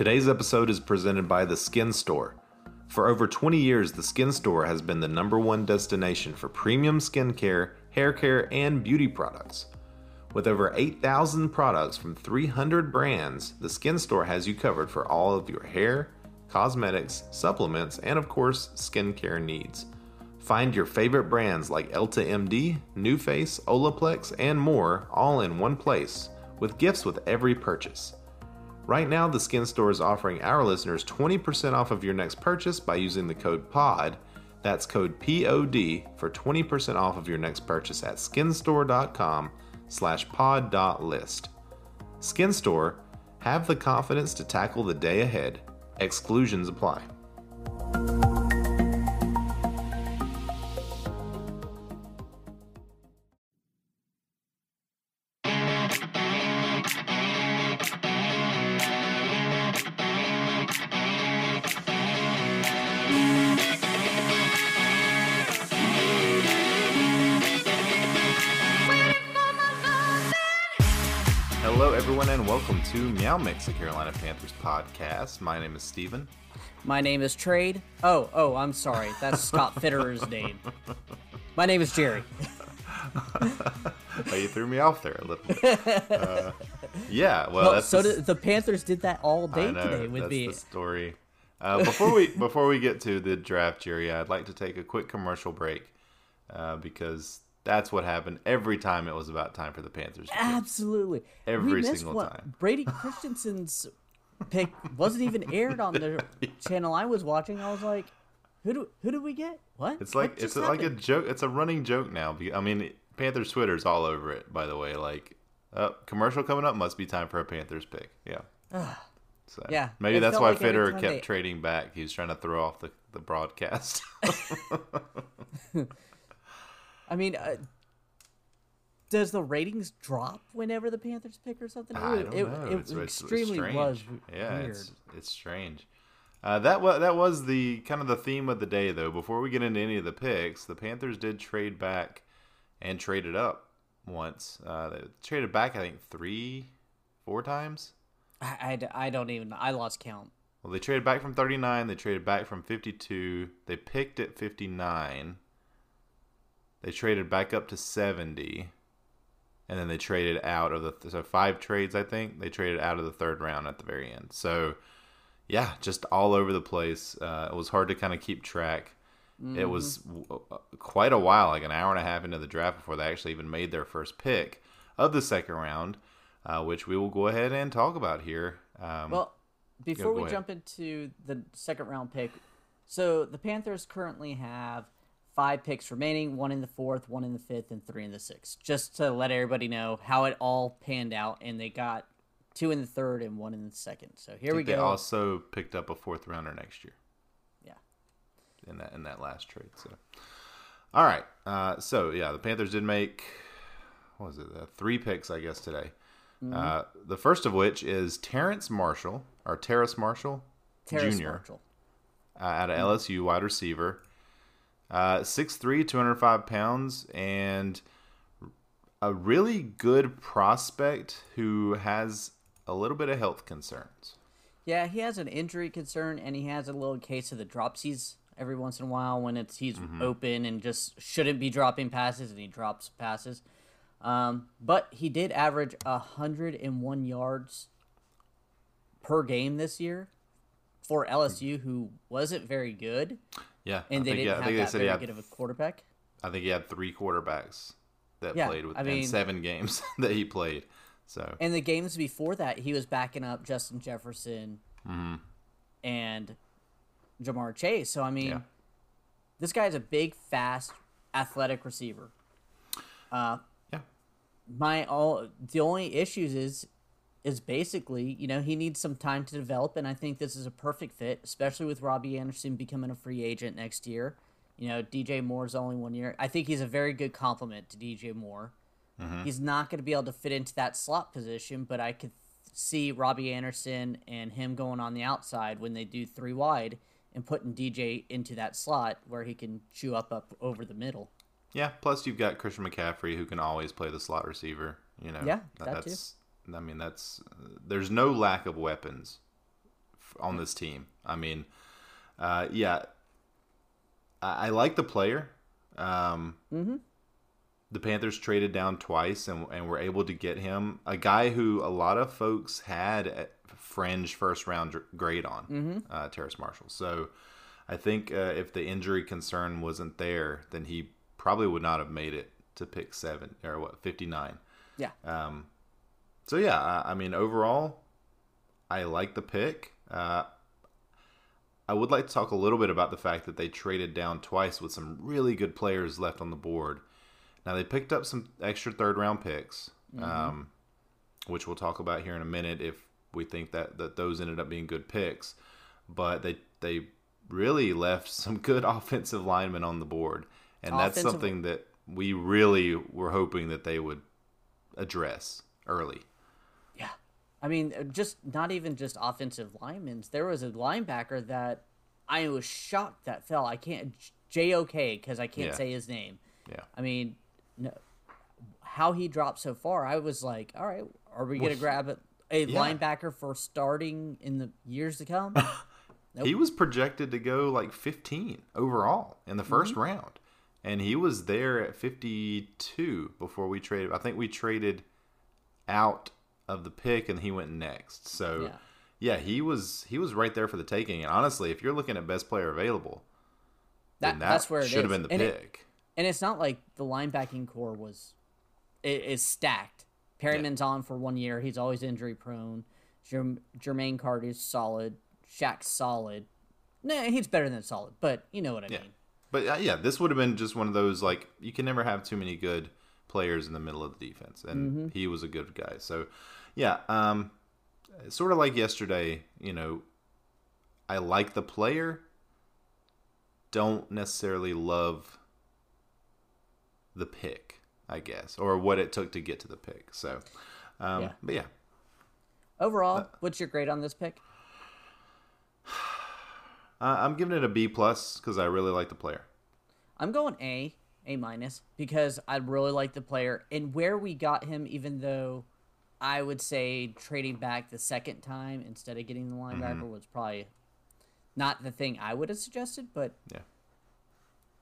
Today's episode is presented by The Skin Store. For over 20 years, The Skin Store has been the number one destination for premium skincare, hair care, and beauty products. With over 8,000 products from 300 brands, The Skin Store has you covered for all of your hair, cosmetics, supplements, and of course, skincare needs. Find your favorite brands like Elta MD, NuFACE, Olaplex, and more all in one place with gifts with every purchase. Right now, the Skin Store is offering our listeners 20% off of your next purchase by using the code POD. That's code POD for 20% off of your next purchase at skinstore.com slash pod.list. Skin Store, have the confidence to tackle the day ahead. Exclusions apply. Meow Mix, a Carolina Panthers podcast. My name is Steven. My name is Trade. Oh, oh, I'm sorry. That's Scott Fitterer's name. My name is Jerry. oh, you threw me off there a little bit. Uh, yeah, well, Well, so the, did, the Panthers did that all day know, today with that's me. the story. Uh, before we before we get to the draft, Jerry, I'd like to take a quick commercial break uh, because that's what happened every time it was about time for the Panthers. Absolutely. Every we single what time. Brady Christensen's pick wasn't even aired on the channel I was watching. I was like, who do who did we get? What? It's like What it's just like a joke. It's a running joke now. I mean, Panthers Twitter's all over it. By the way, like, uh, commercial coming up must be time for a Panthers pick. Yeah. So Yeah, maybe that's why like kept they- trading back. He was trying to throw off the the broadcast. I mean, uh, does the ratings drop whenever the Panthers pick or something? It, I was- don't it, know. it It's- it's- it's extremely strange. was yeah, weird. it's it's strange. Uh, that was that was the kind of the theme of the day, though. Before we get into any of the picks, the Panthers did trade back and traded up once. Uh, they traded back, I think, three, four times. I I don't even. I lost count. Well, they traded back from 39. They traded back from 52. They picked at 59. They traded back up to 70. And then they traded out of the so five trades, I think. They traded out of the third round at the very end. So, yeah, just all over the place. Uh, it was hard to kind of keep track. It was w- uh, quite a while, like an hour and a half into the draft, before they actually even made their first pick of the second round, uh, which we will go ahead and talk about here. Um, Well, before we ahead. jump into the second round pick, so the Panthers currently have five picks remaining: one in the fourth, one in the fifth, and three in the sixth. Just to let everybody know how it all panned out, and they got two in the third and one in the second. So here we go. They also picked up a fourth rounder next year yeah. in that in that last trade. So, all right. Uh, so yeah, the Panthers did make what was it? Uh, three picks, I guess today. Mm-hmm. Uh, the first of which is Terrence Marshall or Terrace Marshall Terrace Jr. Marshall. Uh, out of LSU, wide receiver. Uh, 6'3", 205 pounds, and a really good prospect who has a little bit of health concerns. Yeah, he has an injury concern, and he has a little case of the dropsies every once in a while when it's he's Mm-hmm. open and just shouldn't be dropping passes, and he drops passes. Um, but he did average hundred and one yards per game this year for LSU, who wasn't very good, Yeah, and I they think, didn't yeah, I have think they that said very had good of a quarterback. I think he had three quarterbacks that Yeah, played with I in mean- seven games that he played. So And the games before that, he was backing up Justin Jefferson Mm-hmm. and Ja'Marr Chase. So I mean, Yeah. this guy's a big, fast, athletic receiver. Uh, yeah, my all the only issues is is basically you know he needs some time to develop, and I think this is a perfect fit, especially with Robbie Anderson becoming a free agent next year. You know, DJ Moore's only one year. I think he's a very good complement to DJ Moore. Mm-hmm. He's not going to be able to fit into that slot position, but I could see Robbie Anderson and him going on the outside when they do three wide and putting DJ into that slot where he can chew up up over the middle. yeah. Plus, you've got Christian McCaffrey who can always play the slot receiver. You know, Yeah, that too. that's. I mean, that's. there's no lack of weapons on this team. I mean, uh, yeah, I, I like the player. Um, Mm-hmm. The Panthers traded down twice and, and were able to get him a guy who a lot of folks had a fringe first round grade on, Mm-hmm. uh, Terrace Marshall. So I think uh, if the injury concern wasn't there, then he probably would not have made it to pick seven or what fifty nine. Yeah. Um, so yeah, I, I mean overall, I like the pick. Uh, I would like to talk a little bit about the fact that they traded down twice with some really good players left on the board. Now they picked up some extra third round picks, um, which we'll talk about here in a minute if we think that, that those ended up being good picks. But they they really left some good offensive linemen on the board, and that's something that we really were hoping that they would address early. I mean, just not even just offensive linemen. There was a linebacker that I was shocked that fell. I can't J O K because I can't Yeah. say his name. Yeah. I mean, no, how he dropped so far, I was like, all right, are we gonna grab a, a Yeah. linebacker for starting in the years to come? Nope. He was projected to go like 15 overall in the 1st Mm-hmm. round. And he was there at 52 before we traded. I think we traded out of the pick and he went next. So Yeah. yeah, he was he was right there for the taking. And honestly, if you're looking at best player available, that, then that that's where it should have been the And it- pick. and it's not like the linebacking core was it is stacked. Perryman's on for one year. He's always injury prone. Jerm- Jermaine Carter's solid. Shaq's solid. Nah, he's better than solid, but you know what I Yeah. mean. But uh, yeah, this would have been just one of those like you can never have too many good players in the middle of the defense, and Mm-hmm. he was a good guy. So yeah, um, sort of like yesterday, you know, I like the player, don't necessarily love the pick, I guess, or what it took to get to the pick. So, um, Yeah. but yeah, Overall, Uh, what's your grade on this pick? uh, I'm giving it a B plus because I really like the player. I'm going A, A minus, because I really like the player and where we got him. Even though I would say trading back the second time instead of getting the linebacker Mm-hmm. was probably not the thing I would have suggested, but Yeah.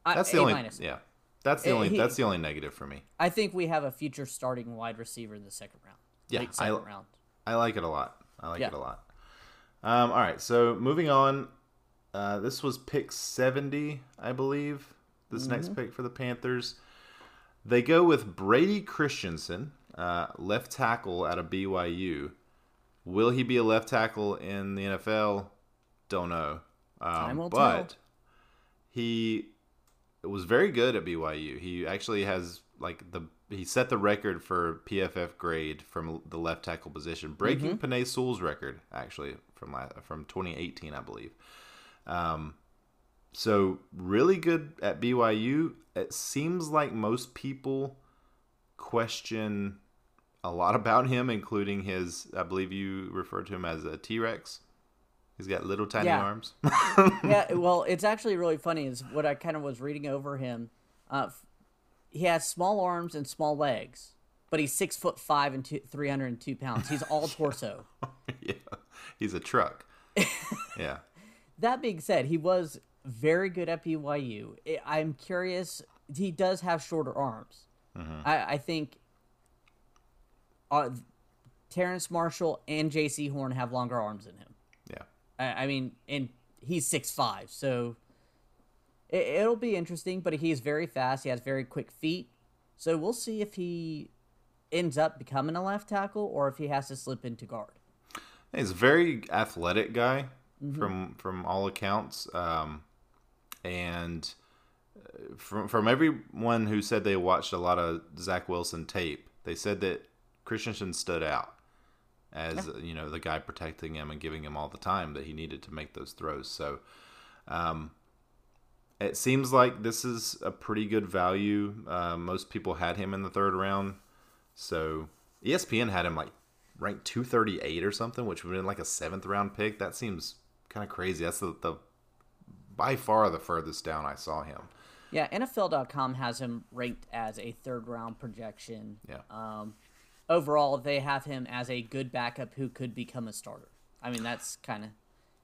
I, That's the A only minus. yeah. That's the only he- that's the only negative for me. I think we have a future starting wide receiver in the second round. Yeah, late I- second round. I like it a lot. I like Yeah. it a lot. Um, all right, so moving on. Uh, this was pick 70, I believe. This Mm-hmm. next pick for the Panthers. They go with Brady Christensen, uh, left tackle out of BYU. Will he be a left tackle in the NFL? Don't know. Um, Time will but tell. he was very good at BYU. He actually has like the he set the record for PFF grade from the left tackle position, breaking Penei Sewell's record actually from from 2018, I believe. Um, so really good at BYU. It seems like most people question a lot about him, including his. I believe you referred to him as a T Rex. He's got little tiny Yeah. arms. yeah, well, it's actually really funny. Is what I kind of was reading over him. Uh, he has small arms and small legs, but he's six foot five and two, 302 pounds. He's all torso. yeah, he's a truck. yeah. That being said, he was very good at BYU. I'm curious. He does have shorter arms. I, I think uh, Terrence Marshall and Jaycee Horn have longer arms than him. Yeah. I, I mean, and he's six five, so it, it'll be interesting. But he's very fast. He has very quick feet. So we'll see if he ends up becoming a left tackle or if he has to slip into guard. He's a very athletic guy from from all accounts, um, and from from everyone who said they watched a lot of Zach Wilson tape, they said that Christensen stood out as you know the guy protecting him and giving him all the time that he needed to make those throws. So, um, it seems like this is a pretty good value. Uh, most people had him in the third round, so ESPN had him like ranked 238 or something, which would have been like a seventh round pick. That seems kind of crazy. That's the, the by far the furthest down I saw him. Yeah, NFL.com has him ranked as a third round projection. Yeah. Um, overall, they have him as a good backup who could become a starter. I mean, that's kind of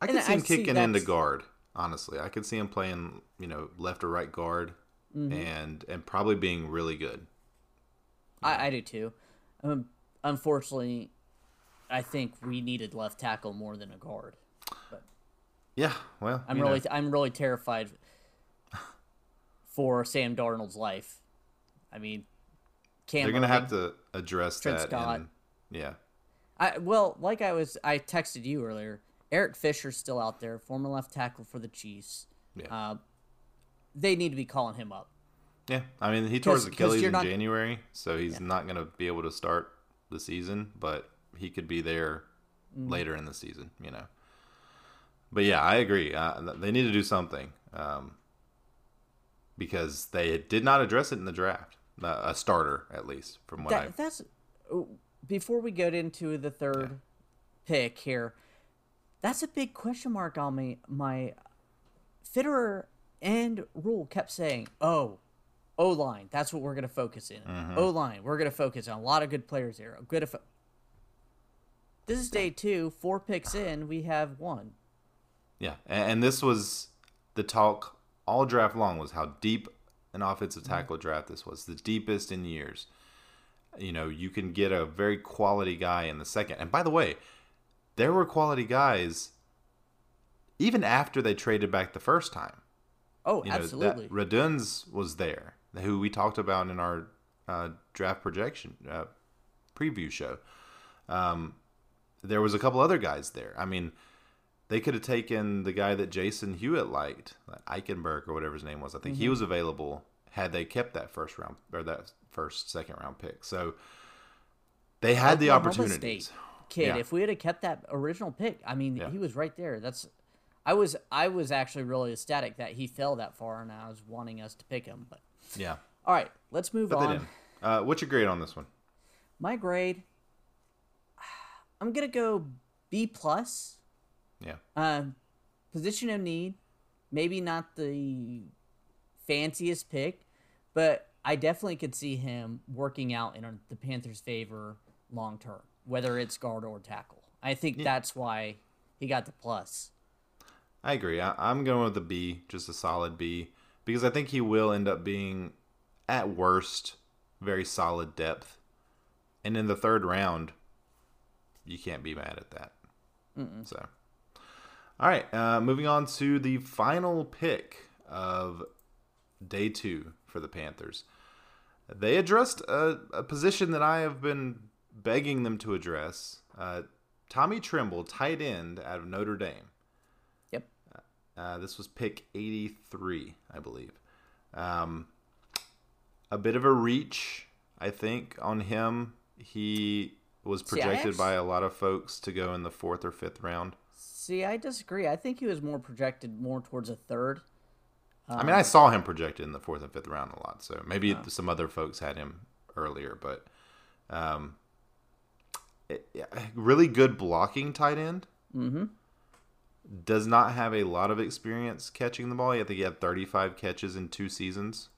I could And see him I kicking into guard. Honestly, I could see him playing, you know, left or right guard, Mm-hmm. and and probably being really good. I, I do too. Um, unfortunately, I think we needed left tackle more than a guard. Yeah, well, I'm know, really I'm really terrified for Sam Darnold's life. I mean, Cam they're gonna have to address Trent that. Scott. in- yeah, I well, like I was, I texted you earlier. Eric Fisher's still out there, former left tackle for the Chiefs. Yeah. Uh, they need to be calling him up. yeah. I mean, he tore his Achilles in not- January, so he's not gonna be able to start the season, but he could be there Mm. later in the season. You know. But yeah, I agree. Uh, they need to do something um, because they did not address it in the draft. Uh, a starter, at least, from what I that's before we get into the third pick here. That's a big question mark on me. My Fitterer and Rhule kept saying, "Oh, O line. That's what we're going to focus in. Mm-hmm. O line. We're going to focus on a lot of good players here. Good. Fo- this is day two. Four picks in. We have one. Yeah, and this was the talk all draft long was how deep an offensive Mm-hmm. tackle draft this was, the deepest in years. You know, you can get a very quality guy in the second. And by the way, there were quality guys even after they traded back the first time. Oh, You know, absolutely. Radunz was there, who we talked about in our uh, draft projection uh, preview show. Um, there was a couple other guys there. I mean, they could have taken the guy that Jason Hewitt liked, like Eichenberg or whatever his name was. I think Mm-hmm. he was available had they kept that first round or that first second round pick. So they had the opportunities. State kid. Yeah. If we had kept that original pick, I mean, Yeah. he was right there. That's. I was I was actually really ecstatic that he fell that far, and I was wanting us to pick him. But Yeah, all right, let's move but on. Uh, what's your grade on this one? My grade, I'm gonna go B plus. Yeah, Um, position of need, maybe not the fanciest pick, but I definitely could see him working out in the Panthers' favor long term, whether it's guard or tackle. I think that's why he got the plus. I agree. I, I'm going with a B, just a solid B, because I think he will end up being, at worst, very solid depth. And in the third round, you can't be mad at that. So, all right, uh, moving on to the final pick of day two for the Panthers. They addressed a, a position that I have been begging them to address. Uh, Tommy Tremble, tight end out of Notre Dame. Yep. Uh, this was pick 83, I believe. Um, a bit of a reach, I think, on him. He was See, I projected by a lot of folks to go in the fourth or fifth round. See, I disagree. I think he was more projected more towards a third. I mean, I saw him projected in the fourth and fifth round a lot, so maybe Oh. some other folks had him earlier, but um, it- yeah, really good blocking tight end. Mm-hmm. Does not have a lot of experience catching the ball. I think he had 35 catches in two seasons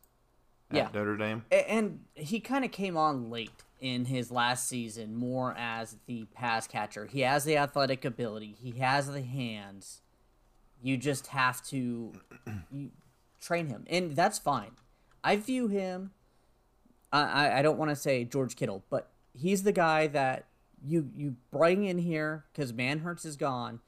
at Yeah. Notre Dame. And he kind of came on late in his last season, more as the pass catcher. He has the athletic ability, he has the hands. You just have to train him, and that's fine. I view him. I I, I don't want to say George Kittle, but he's the guy that you you bring in here because Manhertz is gone.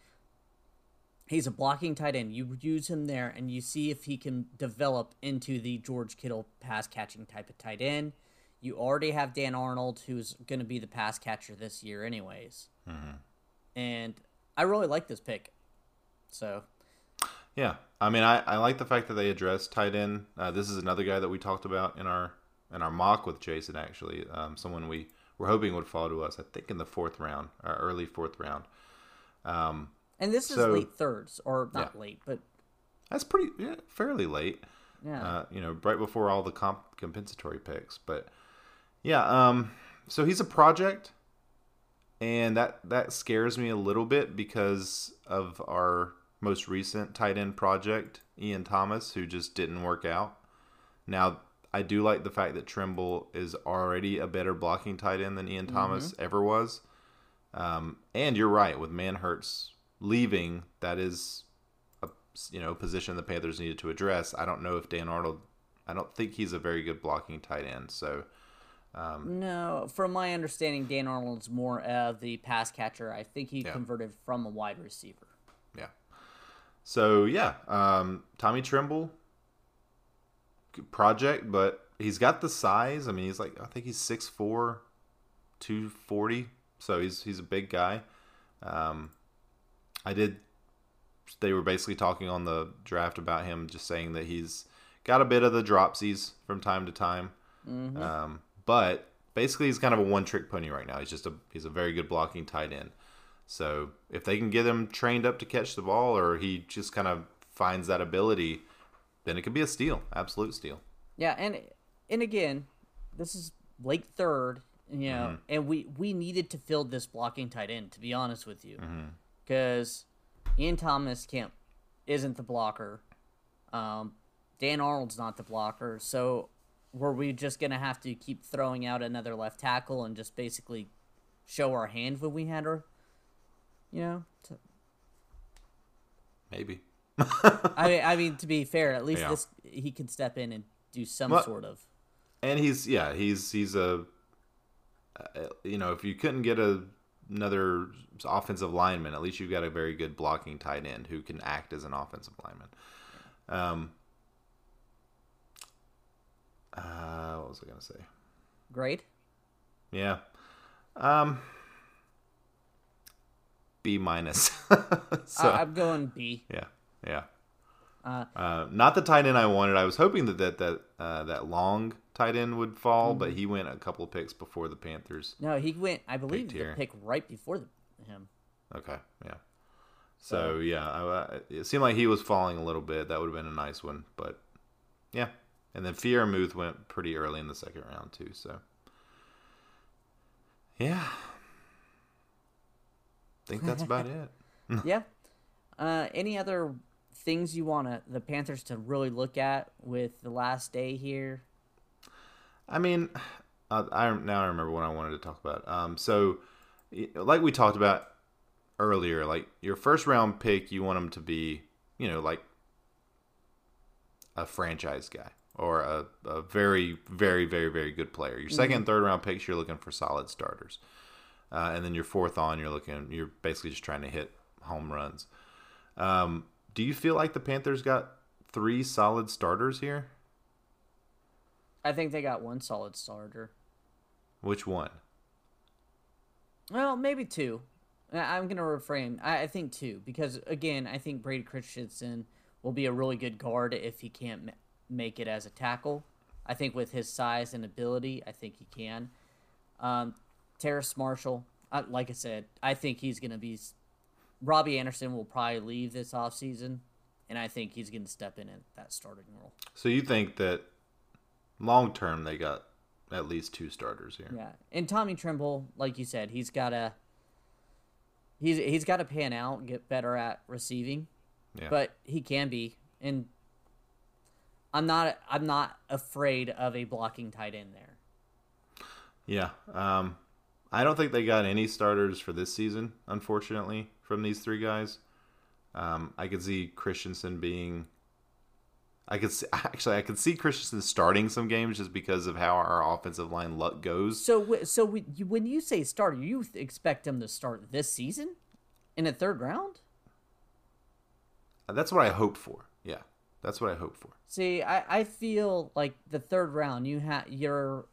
He's a blocking tight end. You use him there, and you see if he can develop into the George Kittle pass catching type of tight end. You already have Dan Arnold, who's going to be the pass catcher this year, anyways. And I really like this pick. So Yeah, I mean, I, I like the fact that they addressed tight end. Uh, this is another guy that we talked about in our in our mock with Jason. Actually, um, someone we were hoping would fall to us. I think in the fourth round, or early fourth round. Um, And this is late thirds, or not late, but that's pretty yeah, fairly late. yeah. Uh, you know, right before all the comp- compensatory picks. But yeah, um, so he's a project, and that that scares me a little bit because of our most recent tight end project, Ian Thomas, who just didn't work out. Now, I do like the fact that Tremble is already a better blocking tight end than Ian Thomas ever was. Um, and you're right with Manhertz leaving, that is a you know position the Panthers needed to address. I don't know if Dan Arnold. I don't think he's a very good blocking tight end. So No, from my understanding, Dan Arnold's more of the pass catcher. I think he Yeah. converted from a wide receiver. yeah. So yeah, um, Tommy Tremble project, but he's got the size. I mean, he's like I think he's 6'4", 240. So he's he's a big guy. Um, I did. They were basically talking on the draft about him, just saying that he's got a bit of the dropsies from time to time. Um, but basically, he's kind of a one-trick pony right now. He's just a he's a very good blocking tight end. So if they can get him trained up to catch the ball, or he just kind of finds that ability, then it could be a steal, absolute steal. Yeah, and and again, this is late third, you know, Mm-hmm. and we we needed to fill this blocking tight end. To be honest with you, Mm-hmm. because Ian Thomas can't isn't the blocker. Um, Dan Arnold's not the blocker, so were we just gonna have to keep throwing out another left tackle and just basically show our hand when we had her? You know, to, Maybe. I mean, I mean to be fair, at least Yeah. this he can step in and do some Well- sort of. and he's yeah he's he's a uh, you know if you couldn't get a another offensive lineman at least you've got a very good blocking tight end who can act as an offensive lineman um uh what was i gonna say Great. yeah um b minus so I, I'm going B. yeah yeah Uh, uh, not the tight end I wanted. I was hoping that that that uh, that long tight end would fall, but he went a couple of picks before the Panthers. No, he went. I believe the pick right before the, him. Okay, yeah. So yeah, I, I- it seemed like he was falling a little bit. That would have been a nice one, but yeah. And then Muth went pretty early in the second round too. So yeah, I think that's about it. yeah. Uh, any other things you want to the Panthers to really look at with the last day here? I mean, uh, I now I remember what I wanted to talk about. Um, so, like we talked about earlier, like your first round pick, you want them to be, you know, like a franchise guy or a, a very, very, very, very good player. Your 2nd and third round picks, you're looking for solid starters, uh, and then your fourth on, you're looking, you're basically just trying to hit home runs. Um, do you feel like the Panthers got three solid starters here? I think they got one solid starter. Which one? Well, maybe two. I'm gonna refrain. I, I think two because again, I think Brady Christensen will be a really good guard if he can't make it as a tackle. I think with his size and ability, I think he can. Um, Terrace Marshall, I, like I said, I think he's gonna be. Robbie Anderson will probably leave this offseason, and I think he's gonna step in at that starting role. So you think that long term they got at least two starters here? Yeah, and Tommy Tremble, like you said, he's got to he's he's got to pan out, and get better at receiving, Yeah. but he can be. And I'm not I'm not afraid of a blocking tight end there. Yeah. Um, I don't think they got any starters for this season, unfortunately, from these three guys. Um, I could see Christensen being. I could see, actually I could see Christensen starting some games just because of how our offensive line luck goes. So so when you say starter, you expect him to start this season in a third round? That's what I hoped for. Yeah, that's what I hope for. See, I, I feel like the third round you have you're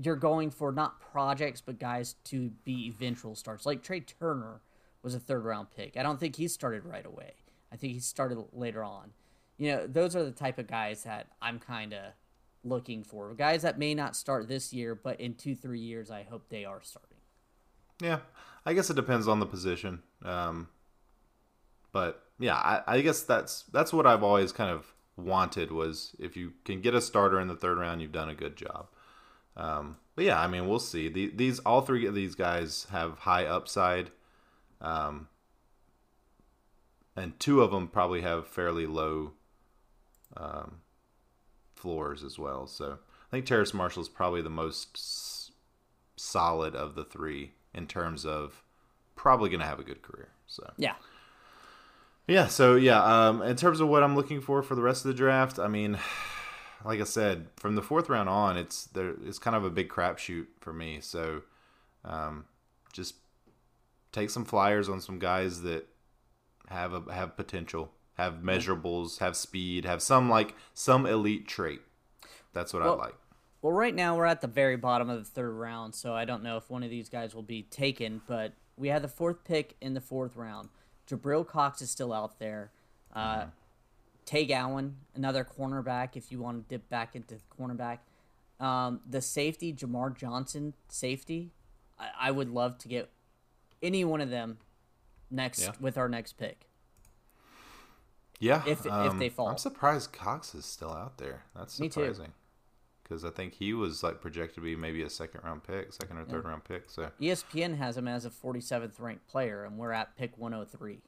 you're going for not projects but guys to be eventual starts. Like Trai Turner was a third round pick. I don't think he started right away. I think he started later on. You know, those are the type of guys that I'm kind of looking for. Guys that may not start this year, but in two three years, I hope they are starting. Yeah, I guess it depends on the position. Um, but yeah, I, I guess that's that's what I've always kind of wanted was if you can get a starter in the third round, you've done a good job. Um, but yeah, I mean, we'll see. The, these all three of these guys have high upside, um, and two of them probably have fairly low um, floors as well. So I think Terrace Marshall is probably the most s- solid of the three in terms of probably going to have a good career. So Yeah, Yeah, so yeah, um, in terms of what I'm looking for for the rest of the draft, I mean, like I said, from the fourth round on, it's there. It's kind of a big crapshoot for me. So, um, just take some flyers on some guys that have a have potential, have measurables, have speed, have some like some elite trait. That's what Well- I like. Well, right now we're at the very bottom of the third round, so I don't know if one of these guys will be taken. But we had the fourth pick in the fourth round. Jabril Cox is still out there. Uh, Tay Gowan, another cornerback, if you want to dip back into cornerback. Um, the safety, Jamar Johnson, safety. I, I would love to get any one of them next Yeah. with our next pick. Yeah, If- if um, they fall. I'm surprised Cox is still out there. That's surprising. Because I think he was like projected to be maybe a second round pick, second or third round pick. So ESPN has him as a 47th ranked player, and we're at pick 103.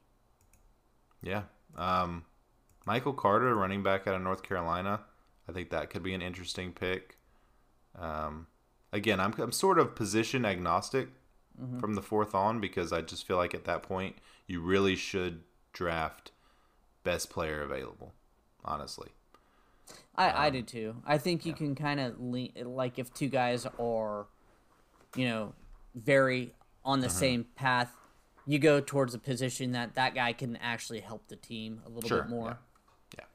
Yeah. Um, Michael Carter, running back out of North Carolina. I think that could be an interesting pick. Um, again, I'm, I'm sort of position agnostic from the fourth on because I just feel like at that point you really should draft best player available, honestly. I, Um, I do too. I think you can kind of lean like if two guys are, you know, very on Uh-huh. the same path, you go towards a position that that guy can actually help the team a little Sure, bit more. Yeah,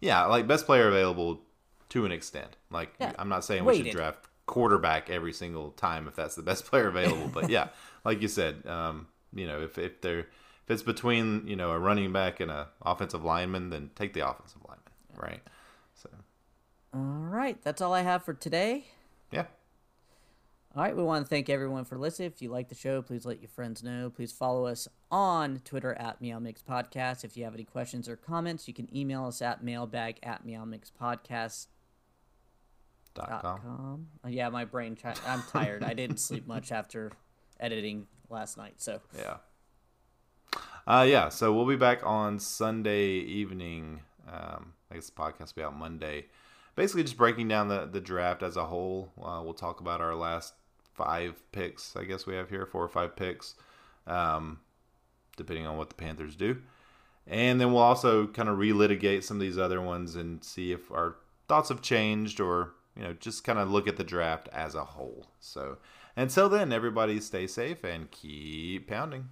Yeah, like best player available to an extent. Like Yeah, I'm not saying we should draft quarterback every single time if that's the best player available, but yeah, like you said, um, you know, if if they're if it's between you know a running back and a offensive lineman, then take the offensive lineman, right? All right, that's all I have for today. yeah, All right, we want to thank everyone for listening. If you like the show, please let your friends know. Please follow us on Twitter at Meow Mix Podcast. If you have any questions or comments, you can email us at mailbag at meowmixpodcast.com. dot com. Oh, yeah, my brain. I'm tired. I didn't sleep much after editing last night. So Yeah. Uh, yeah, so we'll be back on Sunday evening. Um, I guess the podcast will be out Monday. Basically, just breaking down the, the draft as a whole. Uh, we'll talk about our last five picks, I guess we have here, four or five picks, um, depending on what the Panthers do. And then we'll also kind of relitigate some of these other ones and see if our thoughts have changed or, you know, just kind of look at the draft as a whole. So until then, everybody stay safe and keep pounding.